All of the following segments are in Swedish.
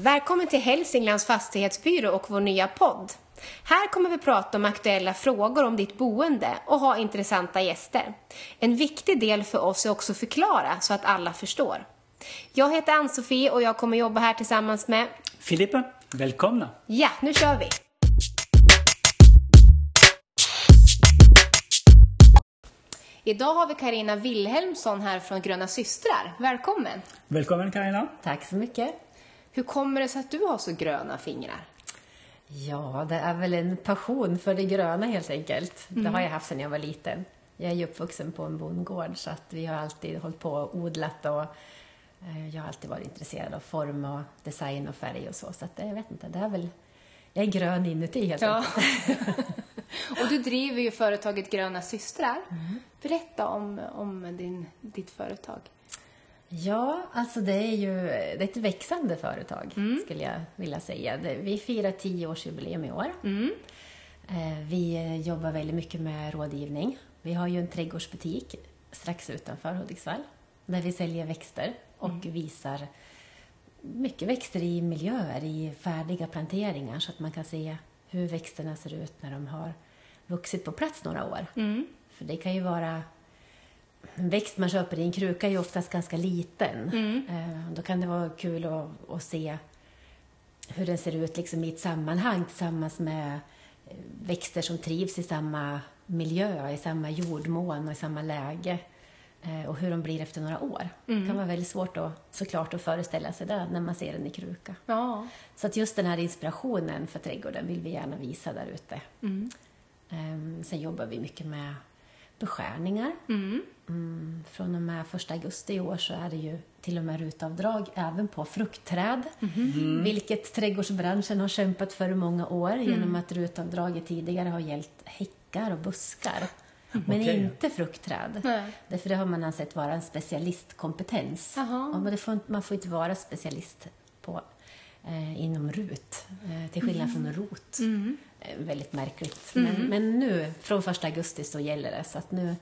Välkommen till Hälsinglands fastighetsbyrå och vår nya podd. Här kommer vi prata om aktuella frågor om ditt boende och ha intressanta gäster. En viktig del för oss är också att förklara så att alla förstår. Jag heter Ann-Sofie och jag kommer jobba här tillsammans med Filippa, välkomna! Ja, nu kör vi! Idag har vi Karina Wilhelmsson här från Gröna Systrar. Välkommen! Välkommen Karina! Tack så mycket! Hur kommer det sig att du har så gröna fingrar? Ja, det är väl en passion för det gröna helt enkelt. Mm. Det har jag haft sedan jag var liten. Jag är ju uppvuxen på en bondgård så att vi har alltid hållit på och odlat och eh, jag har alltid varit intresserad av form och design och färg och så. Så att, jag vet inte, det är väl... Jag är grön inuti helt ja. enkelt. och du driver ju företaget Gröna Systrar. Mm. Berätta om, om din, ditt företag. Ja, alltså det är ju det är ett växande företag mm. skulle jag vilja säga. Vi firar tioårsjubileum i år. Mm. Eh, vi jobbar väldigt mycket med rådgivning. Vi har ju en trädgårdsbutik strax utanför Hudiksvall där vi säljer växter och mm. visar mycket växter i miljöer, i färdiga planteringar så att man kan se hur växterna ser ut när de har vuxit på plats några år. Mm. För det kan ju vara en växt man köper i en kruka är ju oftast ganska liten. Mm. Eh, då kan det vara kul att, att, se hur den ser ut liksom i ett sammanhang tillsammans med eh, växter som trivs i samma miljö, i samma jordmån och i samma läge. Eh, och hur de blir efter några år. Mm. Det kan vara väldigt svårt att, såklart att föreställa sig det när man ser den i kruka. Ja. Så att just den här inspirationen för trädgården vill vi gärna visa där ute. Mm. Ehm, sen jobbar vi mycket med beskärningar. Mm. Mm, från och med 1 augusti i år så är det ju till och med rutavdrag även på fruktträd. Mm. Vilket trädgårdsbranschen har kämpat för i många år mm. genom att rutavdraget tidigare har gällt häckar och buskar. Men okay. inte fruktträd. Nej. Därför det har man ansett vara en specialistkompetens. Och får, man får inte vara specialist på, eh, inom RUT, eh, till skillnad från ROT. Mm. Eh, väldigt märkligt. Mm. Men, men, nu, från 1 augusti, så gäller det. Så att nu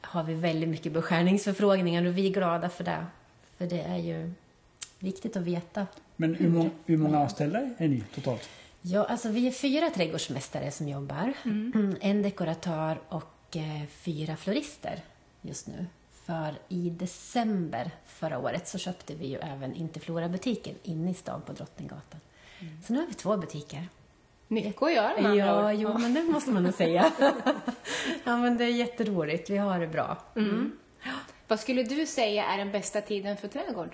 har vi väldigt mycket beskärningsförfrågningar och vi är glada för det. För det är ju viktigt att veta. Men hur, må hur många anställda är ni totalt? Ja, alltså vi är fyra trädgårdsmästare som jobbar. Mm. En dekoratör och eh, fyra florister just nu. För i december förra året så köpte vi ju även Interflora-butiken inne i stan på Drottninggatan. Mm. Så nu har vi två butiker. Mycket att göra med Ja, jo, men det måste man nog säga. ja, men det är jätteroligt. Vi har det bra. Mm. Mm. Vad skulle du säga är den bästa tiden för trädgård?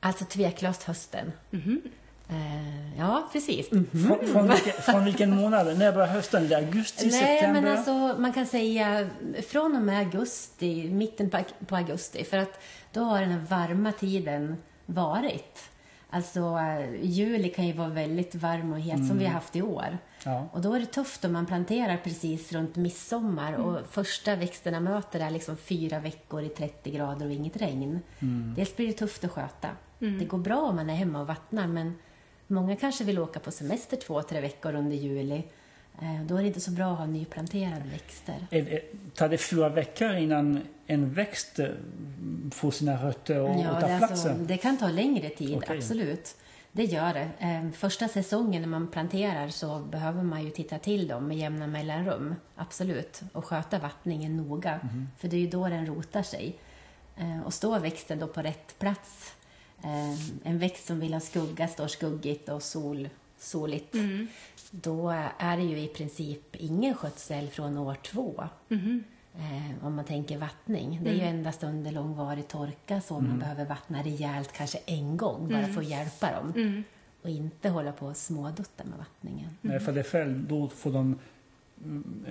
Alltså tveklöst hösten. Mm. Uh, ja, precis. Mm -hmm. från, från, vilken, från, vilken, månad? När börjar hösten? Är det augusti, Nej, september? men alltså man kan säga från och med augusti, mitten på, på augusti. För att då har den här varma tiden varit. Alltså eh, juli kan ju vara väldigt varm och het mm. som vi har haft i år. Ja. Och då är det tufft om man planterar precis runt midsommar mm. och första växterna möter är liksom fyra veckor i 30 grader och inget regn. Mm. Dels blir det tufft att sköta. Mm. Det går bra om man är hemma och vattnar men många kanske vill åka på semester två, tre veckor under juli. Eh, då är det inte så bra att ha nyplanterade växter. tar det fyra veckor innan en växt eh, får sina rötter och, ja, och tar platsen? Alltså, det kan ta längre tid, okay. absolut. Det gör det. Eh, första säsongen när man planterar så behöver man ju titta till dem med jämna mellanrum, absolut. Och sköta vattningen noga, mm. för det är ju då den rotar sig. Och står växten då på rätt plats, en växt som vill ha skugga står skuggigt och sol soligt, mm. då är det ju i princip ingen skötsel från år två. Mm. Eh, om man tänker vattning. Det är ju mm. endast under långvarig torka som man mm. behöver vattna rejält, kanske en gång, bara mm. för att hjälpa dem. Och inte hålla på och smådutta med vattningen. Nej, för det är fel. Då får de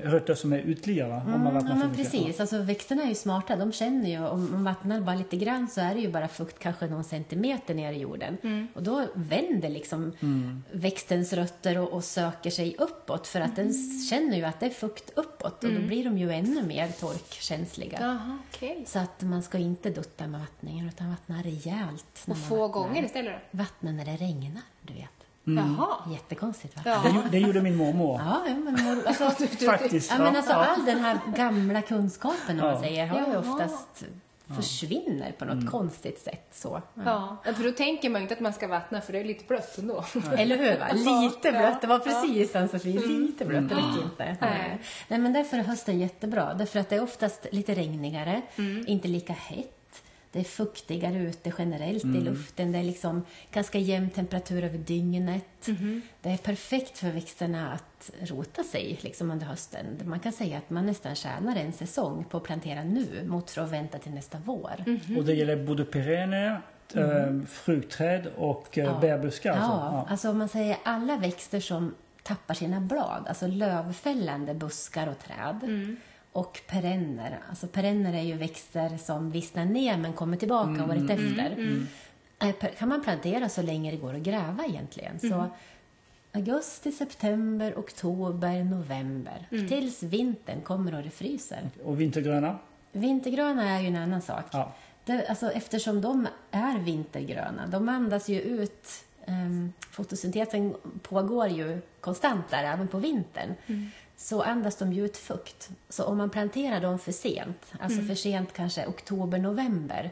rötter som är ytliga va? Om man vattnar mm, men precis. Alltså, växterna är ju smarta. De känner ju, om man vattnar bara lite grann så är det ju bara fukt kanske någon centimeter ner i jorden. Mm. Och då vänder liksom mm. växtens rötter och, och, söker sig uppåt för att den mm. känner ju att det är fukt uppåt och då mm. blir de ju ännu mer torkkänsliga. Aha, okay. Så att man ska inte dutta med vattningen utan vattna rejält. Och få vattnar. gånger istället då? Vattna när det regnar, du vet. Mm. Jaha. Jättekonstigt va? Ja. Det, det, gjorde min mormor. Ja, ja men mor, alltså, Faktiskt. Ja, men alltså, all den här gamla kunskapen om man säger har ju oftast försvinner på något konstigt sätt. Så. Ja. för då tänker man ju inte att man ska vattna för det är lite blött ändå. Eller hur? Va? Lite blött. Det var precis Ann-Sofie. Lite blött. Det räcker inte. Nej. Nej, men därför är hösten jättebra. Därför att det är oftast lite regnigare, inte lika hett. Det är fuktigare ute generellt i luften. Det är liksom ganska jämn temperatur över dygnet. Det är perfekt för växterna att rota sig liksom under hösten. Man kan säga att man nästan tjänar en säsong på att plantera nu mot för att vänta till nästa vår. Och det gäller både perenner, mm. fruktträd och ja. bärbuskar? Ja, alltså. ja, alltså om man säger alla växter som tappar sina blad, alltså lövfällande buskar och träd. Mm. Och perenner. Alltså perenner är ju växter som vissnar ner men kommer tillbaka mm. året efter. Mm. kan man plantera så länge det går att gräva egentligen. Så augusti, september, oktober, november. Tills vintern kommer och det fryser. Och vintergröna? Vintergröna är ju en annan sak. Ja. Det, alltså, eftersom de är vintergröna, de andas ju ut um, fotosyntesen pågår ju konstant där, även på vintern. Mm. Så andas de ju ut fukt. Så om man planterar dem för sent, alltså mm. för sent kanske oktober, november,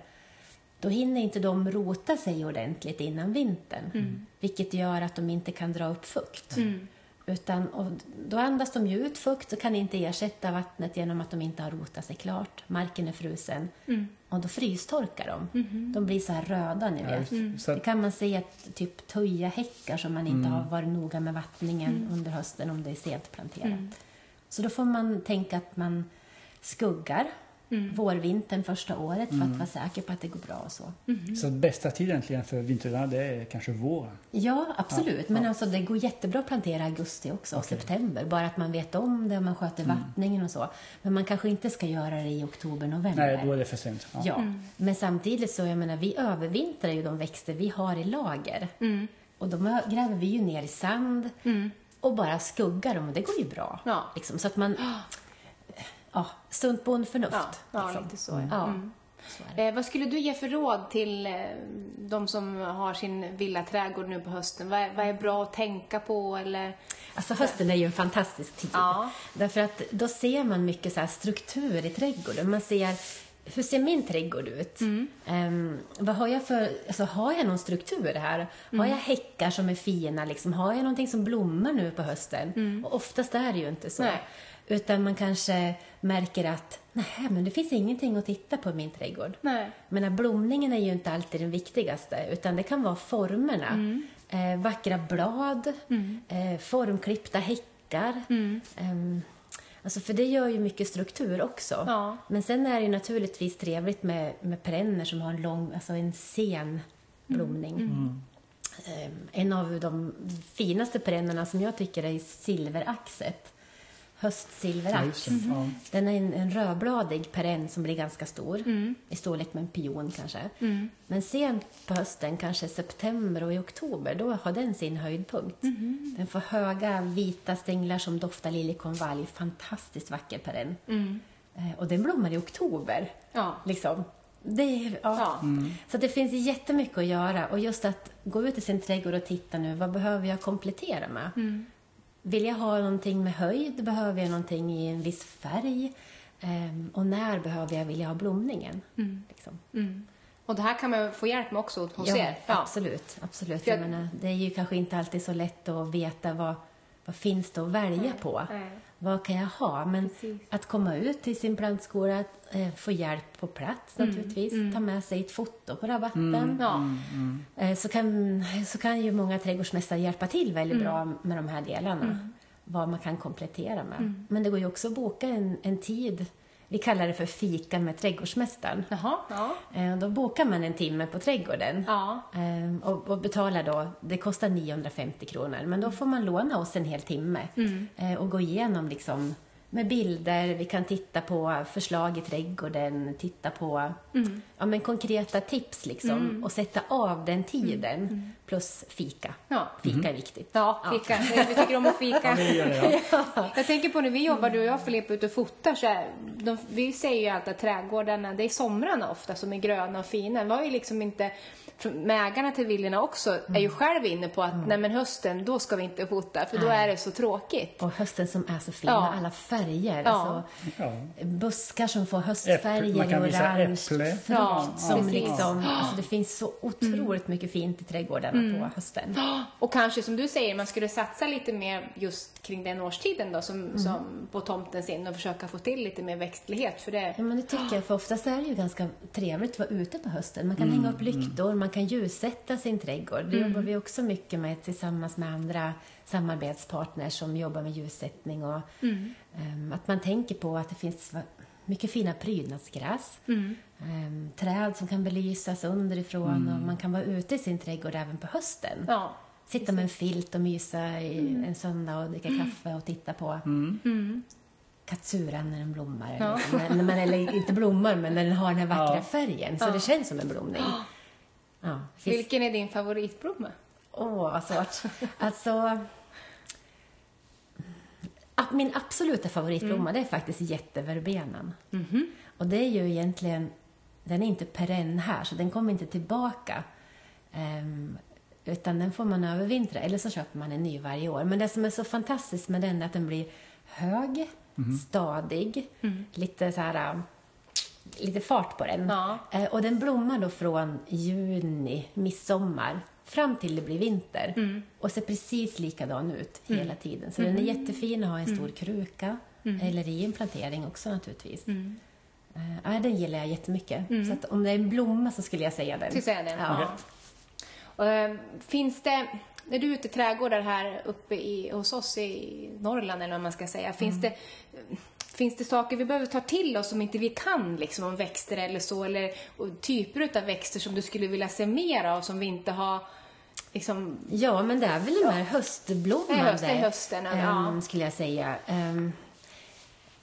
då hinner inte de rota sig ordentligt innan vintern. Mm. Vilket gör att de inte kan dra upp fukt. Mm. Utan, och då andas de ju ut fukt och kan inte ersätta vattnet genom att de inte har rotat sig klart. Marken är frusen. Mm. Och då frystorkar de. Mm. De blir så här röda, ni vet. Mm. Det kan man se typ töja-häckar som man inte mm. har varit noga med vattningen mm. under hösten om det är sent planterat. Mm. Så då får man tänka att man skuggar mm. vårvintern första året för att mm. vara säker på att det går bra och så. Mm. Så bästa tiden egentligen för vintrarna det är kanske våren? Ja, absolut. Ja, men ja. Alltså, det går jättebra att plantera augusti också, okay. september. Bara att man vet om det och man sköter mm. vattningen och så. Men man kanske inte ska göra det i oktober, november. Nej, då är det för sent. Ja. ja. Mm. Men samtidigt så, jag menar, vi övervintrar ju de växter vi har i lager. Mm. Och då gräver vi ju ner i sand och bara skuggar dem och det går ju bra. Ja. Liksom, så att man ja, sunt bondförnuft. Ja, ja liksom. lite så. Ja. Mm. Eh, vad skulle du ge för råd till eh, de som har sin villaträdgård nu på hösten? Vad är, vad är, bra att tänka på? Eller? Alltså hösten är ju en fantastisk tid. Ja. Därför att då ser man mycket så struktur i trädgården. Man ser hur ser min trädgård ut? Mm. Um, vad har jag för, alltså har jag någon struktur här? Mm. Har jag häckar som är fina? Liksom? Har jag någonting som blommar nu på hösten? Mm. Och oftast är det ju inte så. Nej. Utan man kanske märker att nej, men det finns ingenting att titta på i min trädgård. Nej. Men blomningen är ju inte alltid den viktigaste, utan det kan vara formerna. Mm. Eh, vackra blad, mm. eh, formklippta häckar. Mm. Eh, alltså för det gör ju mycket struktur också. Ja. Men sen är det ju naturligtvis trevligt med, med perenner som har en lång, alltså en sen blomning. Mm. Mm. Ehm, en av de finaste perennerna som jag tycker är silveraxet höstsilverax. Mm. Den är en, en rödbladig perenn som blir ganska stor, mm. i storlek med en pion kanske. Mm. Men sent på hösten, kanske september och i oktober, då har den sin höjdpunkt. Mm. Den får höga vita stänglar som doftar liljekonvalj. Fantastiskt vacker perenn. Mm. Eh, och den blommar i oktober. Ja. Liksom. Det, ja. ja. Mm. Så det finns jättemycket att göra. Och just att gå ut i sin trädgård och titta nu, vad behöver jag komplettera med? Mm. Vill jag ha någonting med höjd? Behöver jag någonting i en viss färg? Um, och när behöver jag, vill jag ha blomningen? Mm. Liksom. Mm. Och det här kan man få hjälp med också hos ja, er? Ja, absolut. absolut. Jag... Jag menar, det är ju kanske inte alltid så lätt att veta vad, vad finns det att välja Nej. på. Nej vad kan jag ha? Men Precis. att komma ut till sin plantskola, att eh, få hjälp på plats mm. naturligtvis, mm. ta med sig ett foto på rabatten. Mm. Ja. Mm, mm. Eh, så, kan, så kan ju många trädgårdsmästare hjälpa till väldigt bra mm. med de här delarna. Vad man kan komplettera med. Men det går ju också att boka en, en tid vi kallar det för fika med trädgårdsmästaren. Jaha, ja. Eh, då bokar man en timme på trädgården ja. Eh, och, och betalar då, det kostar 950 kronor, men då får man låna oss en hel timme mm. Eh, och gå igenom liksom med bilder, vi kan titta på förslag i trädgården, titta på mm. Ja, men konkreta tips liksom mm. och sätta av den tiden mm. mm. plus fika. Ja. Fika är mm. viktigt. Ja, fika. Ja. Vi tycker om att fika. Ja, det det, ja. Jag tänker på när vi jobbar, du och jag Filippa, ute och fotar så här, de, vi säger ju alltid att trädgårdarna, det är somrarna ofta som är gröna och fina. Var ju liksom inte med ägarna till villorna också mm. är ju själv inne på att mm. nej men hösten, då ska vi inte fota för då är det så tråkigt. Och hösten som är så fin ja. med alla färger. Alltså, Ja. buskar som får höstfärger visa orange. äpple. Frukt Ja, som precis. liksom, alltså det finns så otroligt mycket fint i trädgårdarna på hösten. Och kanske som du säger, man skulle satsa lite mer just kring den årstiden då, som, Mm. som på tomten sin och försöka få till lite mer växtlighet. För det, Ja, men det tycker jag, för oftast är det ju ganska trevligt att vara ute på hösten. Man kan hänga upp lyktor, man kan ljussätta sin trädgård. Det jobbar vi också mycket med tillsammans med andra samarbetspartners som jobbar med ljussättning. Och, ehm, att man tänker på att det finns mycket fina prydnadsgräs. Ehm, träd som kan belysas underifrån och man kan vara ute i sin trädgård även på hösten. ja. Sitta med en filt och mysa i en söndag och dricka kaffe och titta på katsuran när den blommar. Ja. Eller, när man, eller inte blommar, men när den har den här vackra Ja. färgen. Så det känns som en blomning. Vilken är din favoritblomma? Åh, vad svårt. Alltså... Min absoluta favoritblomma det är faktiskt jätteverbenan. Och det är ju egentligen... Den är inte perenn här, så den kommer inte tillbaka. Ehm, utan den får man övervintra, eller så köper man en ny varje år. Men det som är så fantastiskt med den är att den blir hög, stadig, lite så här... äh, Lite fart på den. Ja. Eh, Och den blommar då från juni, midsommar, fram till det blir vinter. Och ser precis likadan ut hela tiden. Så den är jättefin att ha i en stor kruka. Eller i en plantering också naturligtvis. Eh, ja, den gillar jag jättemycket. Så att om det är en blomma så skulle jag säga den. Säga den? Ja. Och, eh, finns det, när du är ute i trädgårdar här uppe i, hos oss i Norrland eller vad man ska säga, finns, det, finns det saker vi behöver ta till oss som inte vi kan liksom om växter eller så, eller typer av växter som du skulle vilja se mer av som vi inte har liksom Ja, men det är väl de här höstblommande, Det är höst- det är hösten, ja. ehm, skulle jag säga. Ehm,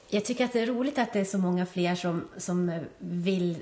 jag tycker att det är roligt att det är så många fler som, som vill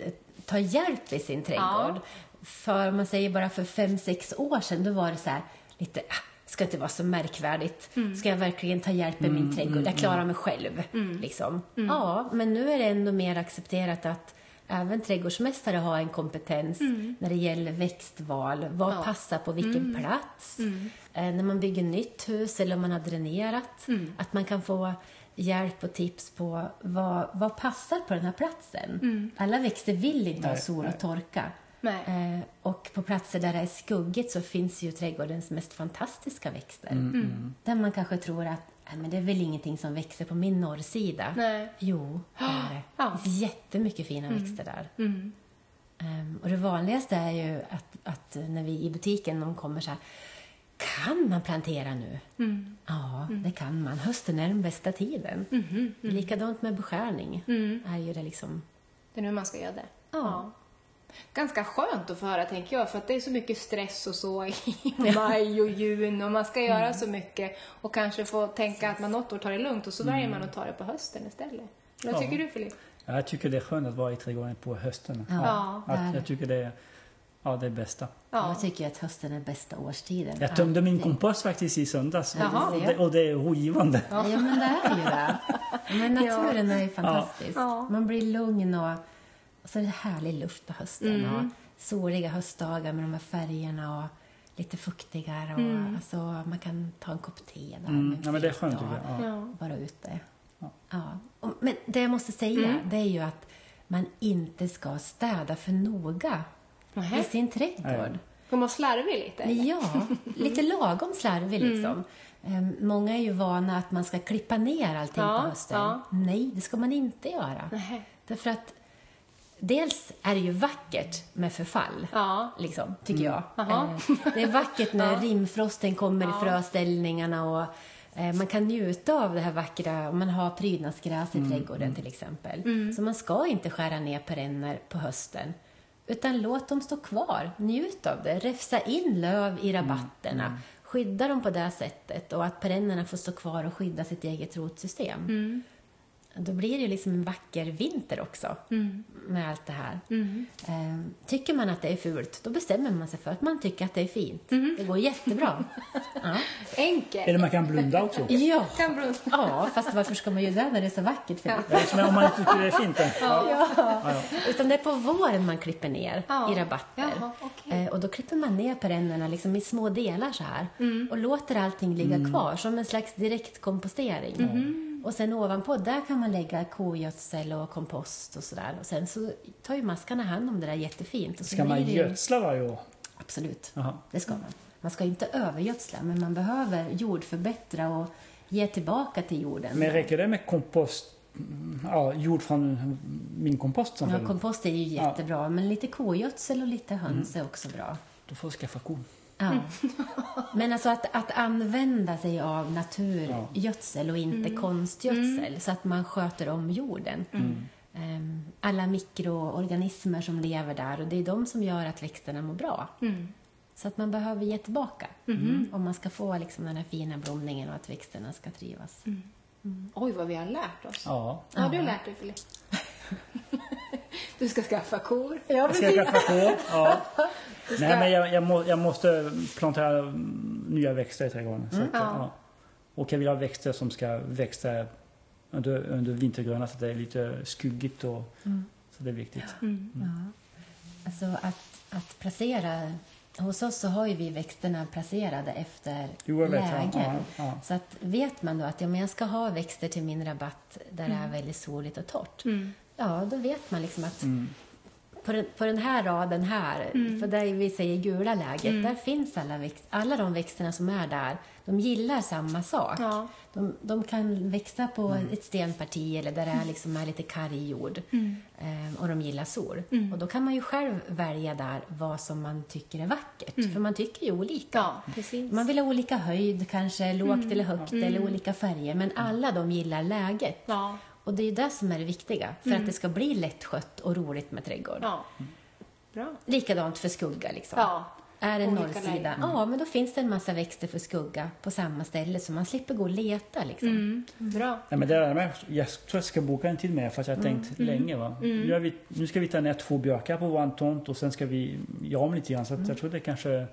ta hjälp i sin trädgård. För om man säger bara för fem, sex år sedan, då var det så här lite, ah, ska inte vara så märkvärdigt. Mm. Ska jag verkligen ta hjälp i min trädgård? Jag klarar mig själv. Mm. Liksom. Ja, men nu är det ändå mer accepterat att även trädgårdsmästare har en kompetens Mm. när det gäller växtval. Vad passar på vilken plats? Mm. Eh, när man bygger nytt hus eller om man har dränerat. Mm. Att man kan få hjälp och tips på vad, vad passar på den här platsen. Alla växter vill inte ha Nej, sol och nej. torka. Nej. Eh, och på platser där det är skuggigt så finns ju trädgårdens mest fantastiska växter. Mm. Där man kanske tror att Nej, men det är väl ingenting som växer på min norrsida. Nej. Jo, det är det. Ja. Det finns jättemycket fina växter där. Mm. Ehm, och det vanligaste är ju att, att när vi i butiken, de kommer så här, kan man plantera nu? Mm. Ja, det kan man. Hösten är den bästa tiden. Mm-hmm. Likadant med beskärning. Är ju det liksom... Det är nu man ska göra det. Ja. Ganska skönt att få höra, tänker jag, för att det är så mycket stress och så i maj och juni och man ska göra Mm. så mycket och kanske få tänka att man något år tar det lugnt och så väljer man att ta det på hösten istället. Vad Ja. tycker du, Filip? Ja, Jag tycker det är skönt att vara i trädgården på hösten. Ja, det är Att jag tycker det är ja, det är bästa. Ja. Jag tycker att hösten är bästa årstiden. Jag tömde min kompost faktiskt i söndags Jaha. och, det, och det är rogivande. Ja, men det är ju det. Men naturen är ju fantastisk. Ja. Man blir lugn och så är det härlig luft på hösten. Mm. Och soliga höstdagar med de här färgerna och lite fuktigare. Och, alltså, man kan ta en kopp te där Mm. Ja, men det är skönt tycker jag. Ja. Vara ute. Ja. Ja. Och, men det jag måste säga, Mm. det är ju att man inte ska städa för noga i sin trädgård. Får man slarvig lite? eller? Ja, lite lagom slarvig Mm. liksom. Ehm, Många är ju vana att man ska klippa ner allting Ja, på hösten. ja. Nej, det ska man inte göra. Nähä. Därför att dels är det ju vackert med förfall, Ja. liksom, tycker jag. Jaha. Eh, Det är vackert när Ja. rimfrosten kommer i fröställningarna och eh, man kan njuta av det här vackra, om man har prydnadsgräs i trädgården till exempel. Så man ska inte skära ner perenner på hösten. Utan låt dem stå kvar, njut av det, räfsa in löv i rabatterna. Skydda dem på det sättet och att perennerna får stå kvar och skydda sitt eget rotsystem. Då blir det ju liksom en vacker vinter också med allt det här. Eh, tycker man att det är fult, då bestämmer man sig för att man tycker att det är fint. Det går jättebra. ja. Enkelt. Eller man kan blunda också. Ja. Kan bero- ja, fast varför ska man göra det när det är så vackert? Filip? Ja, som om man inte tycker det är fint. Ja. Ja. Utan det är på våren man klipper ner Ja. i rabatter. Jaha, okej. eh, och då klipper man ner perennerna liksom i små delar så här. Mm. Och låter allting ligga kvar som en slags direktkompostering. Och sen ovanpå där kan man lägga kogödsel och kompost och sådär. Och sen så tar ju maskarna hand om det där jättefint. Och så Ska man ju- gödsla varje år? Absolut, Jaha. det ska man. Man ska inte övergödsla, men man behöver jordförbättra och ge tillbaka till jorden. Men räcker det med kompost? mm, Ja, jord från min kompost som Ja, kompost är ju jättebra, men lite kogödsel och lite höns är också bra. Då får skaffa ko. Ja. Men alltså att, att använda sig av naturgödsel och inte konstgödsel så att man sköter om jorden. Ehm, Alla mikroorganismer som lever där och det är de som gör att växterna mår bra. Så att man behöver ge tillbaka om man ska få liksom den här fina blomningen och att växterna ska trivas. Oj, vad vi har lärt oss. Ja. Vad har du lärt dig, Filip? du ska skaffa kor. Ja, Jag ska skaffa ko. Ja. Nej, men jag, jag, må, jag måste plantera mm, nya växter i trädgården. Så att, Ja. ja. Och jag vill ha växter som ska växa under, under vintergröna så att det är lite skuggigt och så det är viktigt. Alltså att, att placera... Hos oss så har ju vi växterna placerade efter Jo, ja. lägen. Ja, ja. Så att vet man då att ja, men jag ska ha växter till min rabatt där det är väldigt soligt och torrt. Ja, då vet man liksom att Mm. På, den, på den här raden här, för där vi säger gula läget, där finns alla, växt, alla de växterna som är där. De gillar samma sak. Ja. De, de kan växa på Mm. ett stenparti eller där det är, liksom är lite karg jord. Ehm, och de gillar sol. Mm. Och då kan man ju själv välja där vad som man tycker är vackert. För man tycker ju olika. Ja. Man vill ha olika höjd, kanske lågt eller högt eller olika färger. Men alla de gillar läget. Ja. Och det är ju det som är det viktiga. För att det ska bli lättskött och roligt med trädgård. Ja. Bra. Likadant för skugga liksom. Ja. Är det norrsida, lägen. ja men då finns det en massa växter för skugga på samma ställe så man slipper gå och leta liksom. Bra. Nej, men det är. Jag tror jag ska boka en tid med för att jag har tänkt länge. Va? Nu, har vi, nu ska vi ta ner två björkar på vår tomt och sen ska vi göra om lite grann. Så att jag tror det kanske...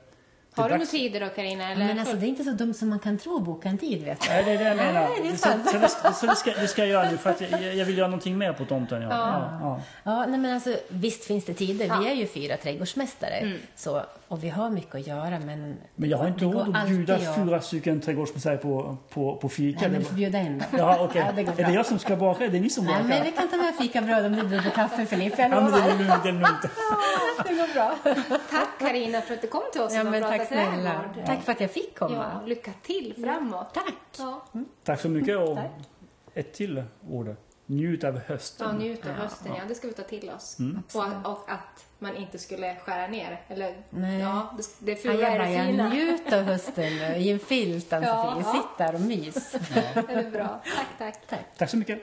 det Har du några tider då, Carina? Ja, Eller? Men alltså det är inte så dumt som man kan tro boka en tid vet du. Nej, det är det jag menar. Nej, det är så, sant. så, det, ska- så det, ska, det ska jag göra nu för att jag, jag vill göra någonting mer på tomten. Ja. Ja, ja. Ja, nej men alltså visst finns det tider. Vi är ju fyra trädgårdsmästare. Så, och vi har mycket att göra men... Men jag har inte det råd att bjuda att- fyra stycken trädgårdsmästare på, på, på fika. Nej men Det du får bjuda in dem. Ja, okej. Ja, det är det jag som ska baka? Det är ni som bakar? Nej men vi kan ta med fikabröd om du bjuder kaffe Filip, jag Ja, men det lovar. är lugnt. Det är lugnt. Det går bra. Tack Carina för att du kom till oss Ja, men tack snälla. Tack för att jag fick komma. Ja, lycka till framåt. Tack. Ja. Tack så mycket. Och Tack. ett till ord. Njut av hösten. Ja, njut av hösten. Ja, det ska vi ta till oss. Mm. Och, och att man inte skulle skära ner. Eller, Nej. ja, det, det Ja, fula är det fina. njut av hösten i en filt Ann-Sofie. Ja, ja. Sitt där och mys. Det är bra. Tack, tack. Tack. Tack så mycket.